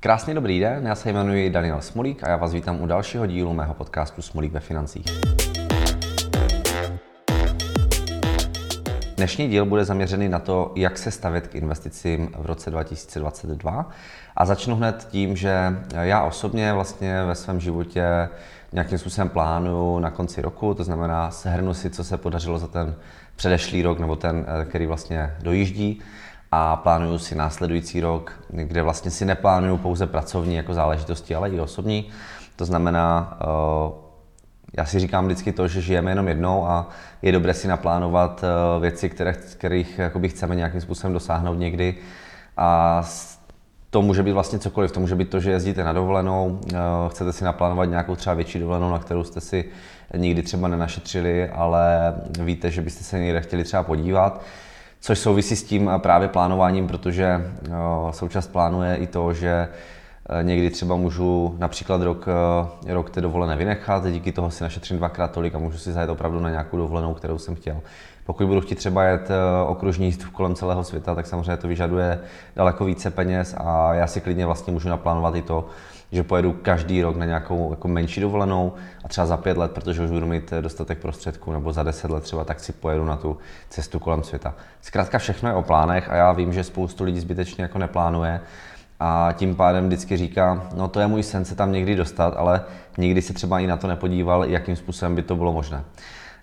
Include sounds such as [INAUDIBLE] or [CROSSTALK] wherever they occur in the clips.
Krásný dobrý den, já se jmenuji Daniel Smolík a já vás vítám u dalšího dílu mého podcastu Smolík ve financích. Dnešní díl bude zaměřený na to, jak se stavět k investicím v roce 2022 a začnu hned tím, že já osobně vlastně ve svém životě nějakým způsobem plánuju na konci roku, to znamená sehrnu si, co se podařilo za ten předešlý rok nebo ten, který vlastně dojíždí a plánuju si následující rok, kde vlastně si neplánuju pouze pracovní jako záležitosti, ale i osobní. To znamená, eh, já si říkám vždycky to, že žijeme jenom jednou a je dobré si naplánovat eh, věci, které, kterých chceme nějakým způsobem dosáhnout někdy. A to může být vlastně cokoliv. To může být to, že jezdíte na dovolenou, eh, chcete si naplánovat nějakou třeba větší dovolenou, na kterou jste si nikdy třeba nenašetřili, ale víte, že byste se někde chtěli třeba podívat což souvisí s tím právě plánováním, protože součást plánuje i to, že e, někdy třeba můžu například rok, e, rok té dovolené vynechat, díky toho si našetřím dvakrát tolik a můžu si zajet opravdu na nějakou dovolenou, kterou jsem chtěl. Pokud budu chtít třeba jet okružní jízdu kolem celého světa, tak samozřejmě to vyžaduje daleko více peněz a já si klidně vlastně můžu naplánovat i to, že pojedu každý rok na nějakou jako menší dovolenou a třeba za pět let, protože už budu mít dostatek prostředků, nebo za deset let třeba, tak si pojedu na tu cestu kolem světa. Zkrátka všechno je o plánech a já vím, že spoustu lidí zbytečně jako neplánuje a tím pádem vždycky říká, no to je můj sen se tam někdy dostat, ale nikdy se třeba i na to nepodíval, jakým způsobem by to bylo možné.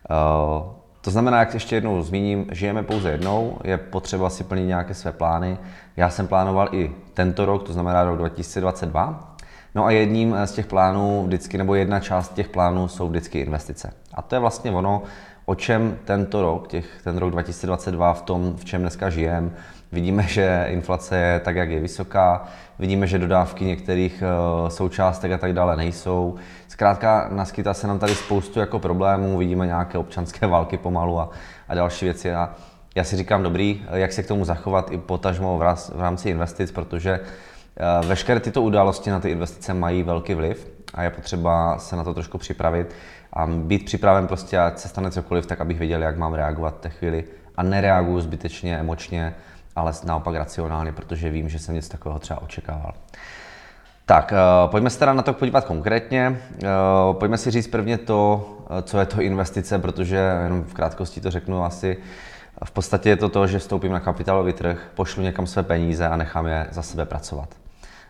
Uh, to znamená, jak ještě jednou zmíním, žijeme pouze jednou, je potřeba si plnit nějaké své plány. Já jsem plánoval i tento rok, to znamená rok 2022, No a jedním z těch plánů vždycky, nebo jedna část těch plánů jsou vždycky investice. A to je vlastně ono, o čem tento rok, těch, ten rok 2022, v tom, v čem dneska žijeme. Vidíme, že inflace je tak, jak je vysoká, vidíme, že dodávky některých uh, součástek a tak dále nejsou. Zkrátka naskytá se nám tady spoustu jako problémů, vidíme nějaké občanské [LAUGHS] války pomalu a, a další věci. A já si říkám, dobrý, jak se k tomu zachovat i potažmo v rámci investic, protože Eh, veškeré tyto události na ty investice mají velký vliv a je potřeba se na to trošku připravit a být připraven prostě, ať se stane cokoliv, tak abych věděl, jak mám reagovat v té chvíli a nereaguju zbytečně emočně, ale naopak racionálně, protože vím, že jsem něco takového třeba očekával. Tak, eh, pojďme se teda na to podívat konkrétně. Eh, pojďme si říct prvně to, co je to investice, protože jenom v krátkosti to řeknu asi. V podstatě je to to, že vstoupím na kapitálový trh, pošlu někam své peníze a nechám je za sebe pracovat.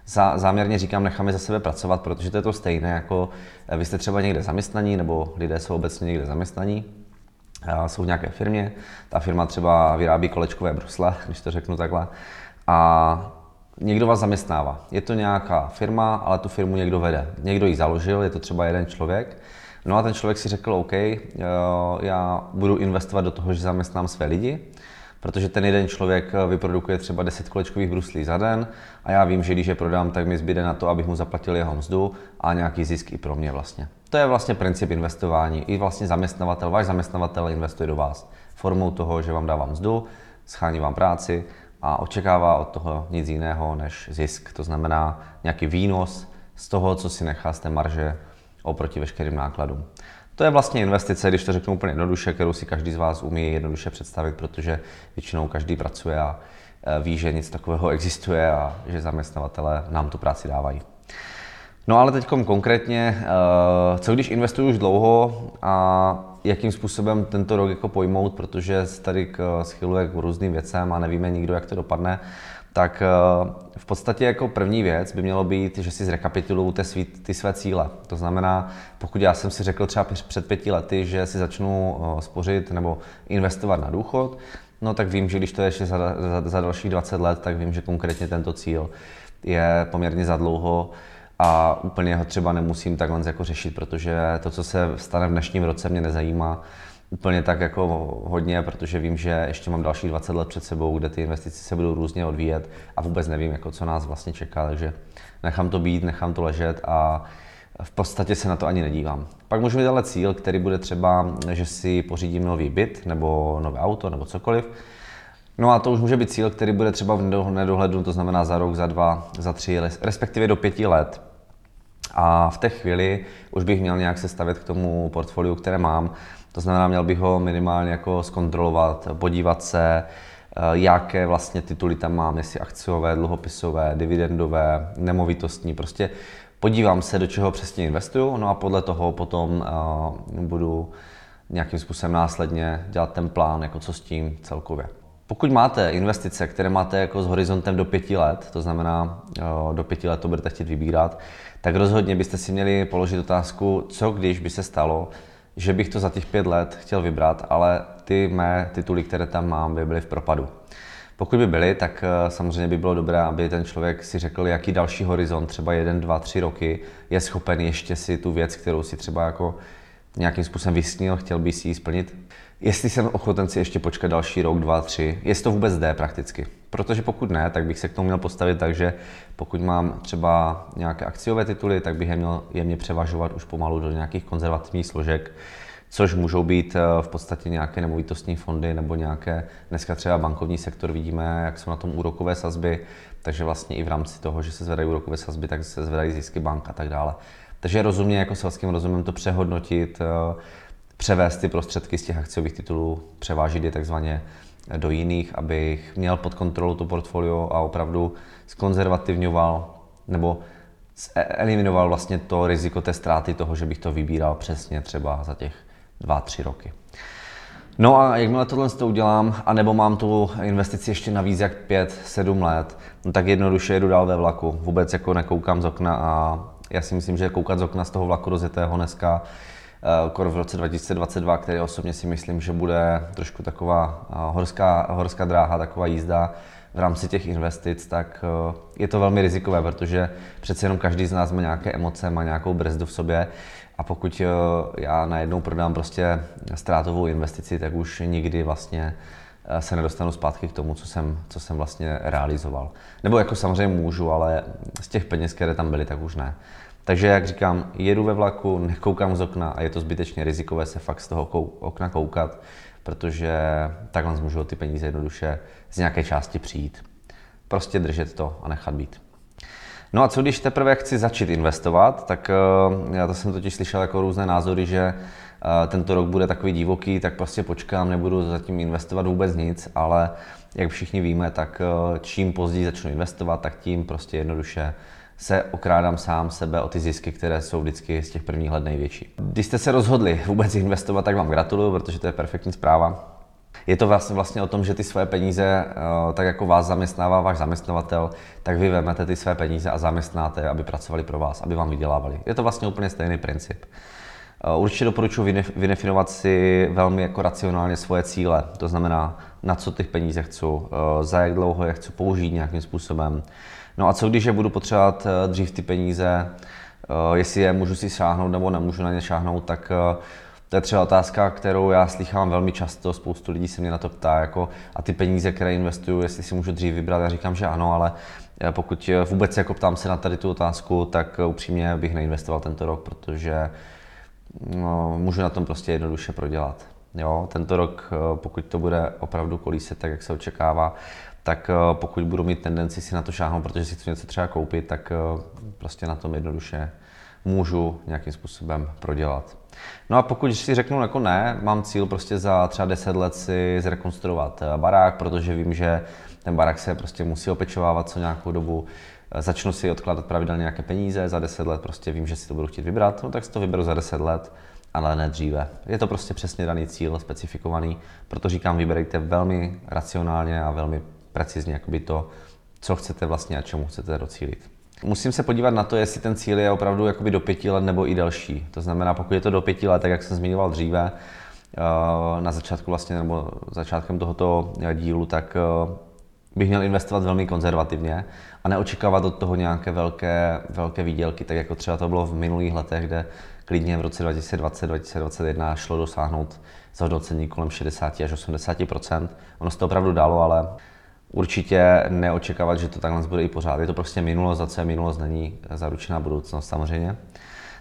Zá, záměrně říkám, necháme za sebe pracovat, protože to je to stejné, jako eh, vy jste třeba někde zaměstnaní, nebo lidé jsou obecně někde zaměstnaní, jsou v nějaké firmě, ta firma třeba vyrábí kolečkové brusle, [LAUGHS] když to řeknu takhle, a někdo vás zaměstnává. Je to nějaká firma, ale tu firmu někdo vede. Někdo ji založil, je to třeba jeden člověk, No a ten člověk si řekl, OK, eh, já budu investovat do toho, že zaměstnám své lidi, protože ten jeden člověk eh, vyprodukuje třeba 10 kolečkových bruslí za den a já vím, že když je prodám, tak mi zbyde na to, abych mu zaplatil jeho mzdu a nějaký zisk i pro mě vlastně. To je vlastně princip investování. I vlastně zaměstnavatel, váš zaměstnavatel investuje do vás formou toho, že vám dává mzdu, schání vám práci a očekává od toho nic jiného než zisk. To znamená nějaký výnos z toho, co si nechá z té marže oproti veškerým nákladům. To je vlastně investice, když to řeknu úplně jednoduše, kterou si každý z vás umí jednoduše představit, protože většinou každý pracuje a e, ví, že nic takového existuje a že zaměstnavatele nám tu práci dávají. No ale teď konkrétně, e, co když investuju už dlouho a jakým způsobem tento rok jako pojmout, protože se tady schyluje k různým věcem a nevíme nikdo, jak to dopadne, tak eh, v podstatě jako první věc by mělo být, že si zrekapituluju ty, svý, ty své cíle. To znamená, pokud já jsem si řekl třeba před pěti lety, že si začnu eh, spořit nebo investovat na důchod, no tak vím, že když to je ještě za, za, za dalších 20 let, tak vím, že konkrétně tento cíl je poměrně za dlouho a úplně ho třeba nemusím takhle jako řešit, protože to, co se stane v dnešním roce, mě nezajímá úplně tak jako hodně, protože vím, že ještě mám dalších 20 let před sebou, kde ty investice se budou různě odvíjet a vůbec nevím, jako co nás vlastně čeká, takže nechám to být, nechám to ležet a v podstatě se na to ani nedívám. Pak můžu mít ale cíl, který bude třeba, že si pořídím nový byt nebo nové auto nebo cokoliv. No a to už může být cíl, který bude třeba v nedohlednu, to znamená za rok, za dva, za tři, respektive do pěti let. A v té chvíli už bych měl nějak se stavět k tomu portfoliu, které mám. To znamená, měl bych ho minimálně jako zkontrolovat, podívat se, jaké vlastně tituly tam mám, jestli akciové, dluhopisové, dividendové, nemovitostní, prostě podívám se, do čeho přesně investuju, no a podle toho potom uh, budu nějakým způsobem následně dělat ten plán, jako co s tím celkově. Pokud máte investice, které máte jako s horizontem do pěti let, to znamená do pěti let to budete chtít vybírat, tak rozhodně byste si měli položit otázku, co když by se stalo, že bych to za těch pět let chtěl vybrat, ale ty mé tituly, které tam mám, by byly v propadu. Pokud by byly, tak eh, samozřejmě by bylo dobré, aby ten člověk si řekl, jaký další horizont, třeba jeden, dva, tři roky, je schopen ještě si tu věc, kterou si třeba jako nějakým způsobem vysnil, chtěl by si ji splnit. Jestli jsem ochoten si ještě počkat další rok, dva, tři, jestli to vůbec jde prakticky. Protože pokud ne, tak bych se k tomu měl postavit tak, že pokud mám třeba nějaké akciové tituly, tak bych je měl jemně převažovat už pomalu do nějakých konzervativních složek, což můžou být eh, v podstatě nějaké nemovitostní fondy nebo nějaké, dneska třeba bankovní sektor vidíme, jak jsou na tom úrokové sazby, takže vlastně i v rámci toho, že se zvedají úrokové sazby, tak se zvedají zisky bank a tak dále. Takže rozumně jako selským rozumem to přehodnotit, eh, převést ty prostředky z těch akciových titulů, převážit je takzvaně do jiných, abych měl pod kontrolou to portfolio a opravdu skonzervativňoval nebo e- eliminoval vlastně to riziko té ztráty toho, že bych to vybíral přesně třeba za těch dva, tři roky. No a jakmile tohle to udělám, anebo mám tu investici ještě navíc jak 5-7 let, no tak jednoduše jedu dál ve vlaku. Vůbec jako nekoukám z okna a já si myslím, že koukat z okna z toho vlaku rozjetého dneska uh, v roce 2022, který osobně si myslím, že bude trošku taková uh, horská, horská dráha, taková jízda v rámci těch investic, tak uh, je to velmi rizikové, protože přece jenom každý z nás má nějaké emoce, má nějakou brzdu v sobě a pokud já najednou prodám prostě ztrátovou investici, tak už nikdy vlastně se nedostanu zpátky k tomu, co jsem, co jsem vlastně realizoval. Nebo jako samozřejmě můžu, ale z těch peněz, které tam byly, tak už ne. Takže jak říkám, jedu ve vlaku, nekoukám z okna a je to zbytečně rizikové se fakt z toho okna koukat, protože takhle můžou ty peníze jednoduše z nějaké části přijít. Prostě držet to a nechat být. No a co když teprve chci začít investovat, tak eh, já to jsem totiž slyšel jako různé názory, že eh, tento rok bude takový divoký, tak prostě počkám, nebudu zatím investovat vůbec nic, ale jak všichni víme, tak eh, čím později začnu investovat, tak tím prostě jednoduše se okrádám sám sebe o ty zisky, které jsou vždycky z těch prvních let největší. Když jste se rozhodli vůbec investovat, tak vám gratuluju, protože to je perfektní zpráva. Je to vlastně, vlastně o tom, že ty své peníze, eh, tak jako vás zaměstnává váš zaměstnavatel, tak vy vezmete ty své peníze a zaměstnáte, aby pracovali pro vás, aby vám vydělávali. Je to vlastně úplně stejný princip. Eh, určitě doporučuji vydefinovat si velmi jako racionálně svoje cíle, to znamená, na co ty peníze chci, eh, za jak dlouho je chci použít nějakým způsobem. No a co když je budu potřebovat dřív ty peníze, jestli je můžu si šáhnout nebo nemůžu na ně šáhnout, tak to je třeba otázka, kterou já slychám velmi často, spoustu lidí se mě na to ptá, jako, a ty peníze, které investuju, jestli si můžu dřív vybrat, já říkám, že ano, ale eh, pokud eh, vůbec jako ptám se na tady tu otázku, tak eh, upřímně bych neinvestoval tento rok, protože no, můžu na tom prostě jednoduše prodělat. Jo, tento rok, pokud to bude opravdu kolíset tak, jak se očekává, tak pokud budu mít tendenci si na to šáhnout, protože si chci něco třeba koupit, tak prostě na tom jednoduše můžu nějakým způsobem prodělat. No a pokud si řeknu jako ne, mám cíl prostě za třeba 10 let si zrekonstruovat eh, barák, protože vím, že ten barák se prostě musí opečovávat co nějakou dobu, eh, začnu si odkládat pravidelně nějaké peníze, za 10 let prostě vím, že si to budu chtít vybrat, no tak si to vyberu za 10 let, ale ne dříve. Je to prostě přesně daný cíl, specifikovaný, proto říkám, vyberejte velmi racionálně a velmi precizně jakoby to, co chcete vlastně a čemu chcete docílit. Musím se podívat na to, jestli ten cíl je opravdu jakoby do pěti let nebo i delší. To znamená, pokud je to do pěti let, tak jak jsem zmiňoval dříve, eh, na začátku vlastně, nebo začátkem tohoto dílu, tak eh, bych měl investovat velmi konzervativně a neočekávat od toho nějaké velké, velké výdělky, tak jako třeba to bylo v minulých letech, kde klidně v roce 2020-2021 šlo dosáhnout zhodnocení kolem 60 až 80 Ono se to opravdu dalo, ale určitě neočekávat, že to takhle bude i pořád. Je to prostě minulost, za co je minulost, není zaručená budoucnost samozřejmě.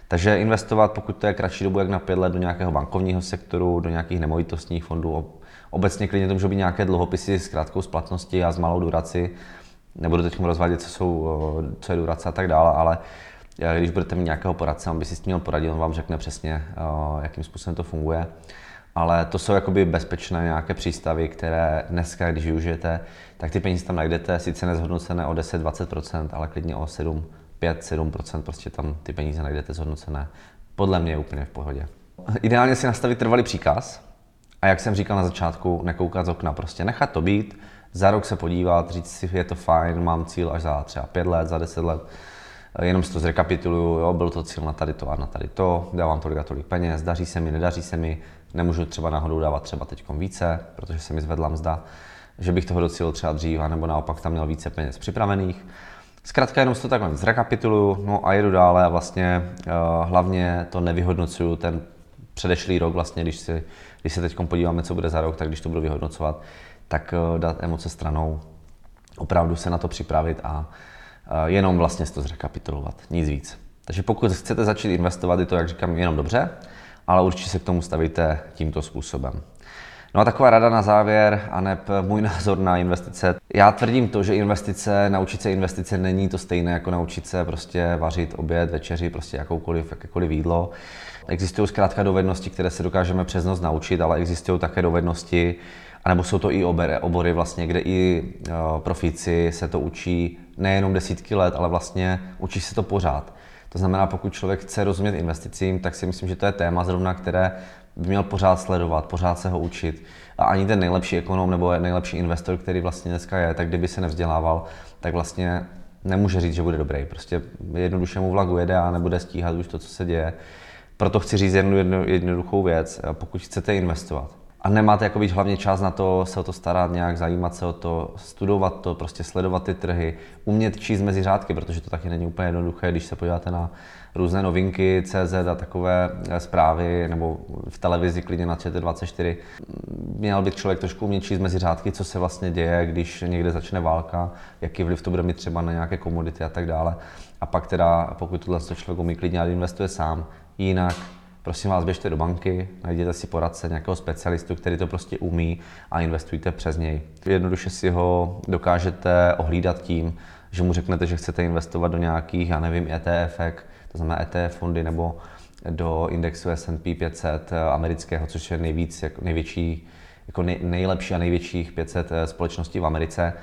Takže investovat, pokud to je kratší dobu, jak na pět let, do nějakého bankovního sektoru, do nějakých nemovitostních fondů, obecně klidně to můžou být nějaké dluhopisy s krátkou splatností a s malou durací. Nebudu teď rozvádět, co, jsou, co je durace a tak dále, ale když budete mít nějakého poradce, on by si s tím měl poradit, on vám řekne přesně, jakým způsobem to funguje. Ale to jsou jakoby bezpečné nějaké přístavy, které dneska, když využijete, tak ty peníze tam najdete, sice nezhodnocené o 10-20%, ale klidně o 7, 5-7%, prostě tam ty peníze najdete zhodnocené. Podle mě je úplně v pohodě. Ideálně si nastavit trvalý příkaz a jak jsem říkal na začátku, nekoukat z okna, prostě nechat to být, za rok se podívat, říct si, je to fajn, mám cíl až za třeba pět let, za deset let, jenom si to zrekapituluju, jo, byl to cíl na tady to a na tady to, dávám tolik a tolik peněz, daří se mi, nedaří se mi, nemůžu třeba náhodou dávat třeba teď více, protože se mi zvedla mzda, že bych toho docílil třeba dřív, nebo naopak tam měl více peněz připravených. Zkrátka jenom si to takhle zrekapituluju, no a jedu dále a vlastně uh, hlavně to nevyhodnocuju ten předešlý rok, vlastně, když, si, když se teď podíváme, co bude za rok, tak když to budu vyhodnocovat, tak uh, dát emoce stranou, opravdu se na to připravit a uh, jenom vlastně si to zrekapitulovat, nic víc. Takže pokud chcete začít investovat, je to, jak říkám, jenom dobře, ale určitě se k tomu stavíte tímto způsobem. No a taková rada na závěr, a ne můj [LAUGHS] názor na investice. Já tvrdím to, že investice, naučit se investice není to stejné jako naučit se prostě vařit oběd, večeři, prostě jakoukoliv, jakékoliv jídlo. Existují zkrátka dovednosti, které se dokážeme přes noc naučit, ale existují také dovednosti, anebo jsou to i obory, obory vlastně, kde i uh, profíci se to učí nejenom desítky let, ale vlastně učí se to pořád. To znamená, pokud člověk chce rozumět investicím, tak si myslím, že to je téma zrovna, které by měl pořád sledovat, pořád se ho učit. A ani ten nejlepší ekonom nebo nejlepší investor, který vlastně dneska je, tak kdyby se nevzdělával, tak vlastně nemůže říct, že bude dobrý. Prostě jednoduše mu vlak ujede a nebude stíhat už to, co se děje. Proto chci říct jednu, jednu jednoduchou věc. Pokud chcete investovat, a nemáte jako být hlavně čas na to se o to starat, nějak zajímat se o to, studovat to, prostě sledovat ty trhy, umět číst mezi řádky, protože to taky není úplně jednoduché, když se podíváte na různé novinky, CZ a takové eh, zprávy, nebo v televizi klidně na ČT24. Měl by člověk trošku umět číst mezi řádky, co se vlastně děje, když někde začne válka, jaký vliv to bude mít třeba na nějaké komodity a tak dále. A pak teda, pokud tohle člověk umí klidně, investuje sám, jinak prosím vás, běžte do banky, najděte si poradce, nějakého specialistu, který to prostě umí a investujte přes něj. Jednoduše si ho dokážete ohlídat tím, že mu řeknete, že chcete investovat do nějakých, já nevím, ETF, to znamená ETF fondy nebo do indexu S&P 500 amerického, což je nejvíc, jako největší, jako nej, nejlepší a největších 500 společností v Americe.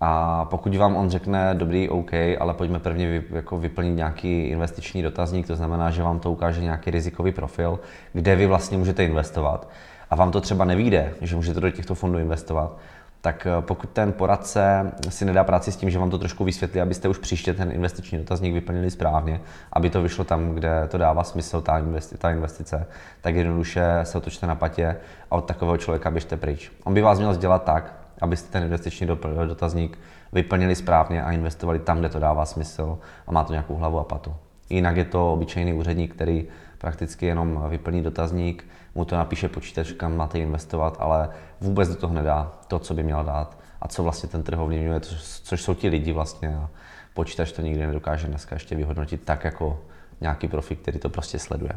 A pokud vám on řekne, dobrý, OK, ale pojďme prvně vy, jako vyplnit nějaký investiční dotazník, to znamená, že vám to ukáže nějaký rizikový profil, kde vy vlastně můžete investovat a vám to třeba nevíde, že můžete do těchto fondů investovat, tak eh, pokud ten poradce si nedá práci s tím, že vám to trošku vysvětlí, abyste už příště ten investiční dotazník vyplnili správně, aby to vyšlo tam, kde to dává smysl, ta, investi- ta investice, tak jednoduše se otočte na patě a od takového člověka běžte pryč. On by vás měl vzdělat tak, abyste ten investiční dotazník vyplnili správně a investovali tam, kde to dává smysl a má to nějakou hlavu a patu. Jinak je to obyčejný úředník, který prakticky jenom vyplní dotazník, mu to napíše počítač, kam máte investovat, ale vůbec do toho nedá to, co by měl dát a co vlastně ten trh ovlivňuje, což, jsou ti lidi vlastně a počítač to nikdy nedokáže dneska ještě vyhodnotit tak jako nějaký profik, který to prostě sleduje.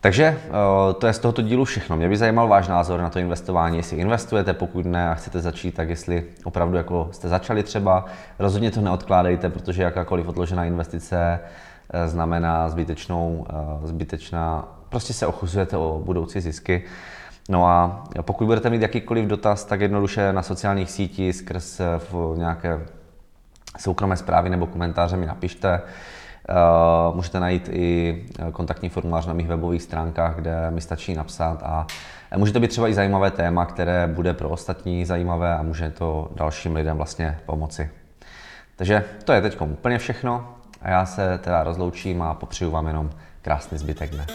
Takže eh, to je z tohoto dílu všechno. Mě by zajímal váš názor na to investování, jestli investujete, pokud ne a chcete začít, tak jestli opravdu jako jste začali třeba, rozhodně to neodkládejte, protože jakákoliv odložená investice eh, znamená zbytečnou, eh, zbytečná, prostě se ochuzujete o budoucí zisky. No a pokud budete mít jakýkoliv dotaz, tak jednoduše na sociálních sítích skrz nějaké soukromé zprávy nebo komentáře mi napište. Uh, můžete najít i eh, kontaktní formulář na mých webových stránkách, kde mi stačí napsat a může to být třeba i zajímavé téma, které bude pro ostatní zajímavé a může to dalším lidem vlastně pomoci. Takže to je teď úplně všechno a já se teda rozloučím a popřeju vám jenom krásný zbytek dne.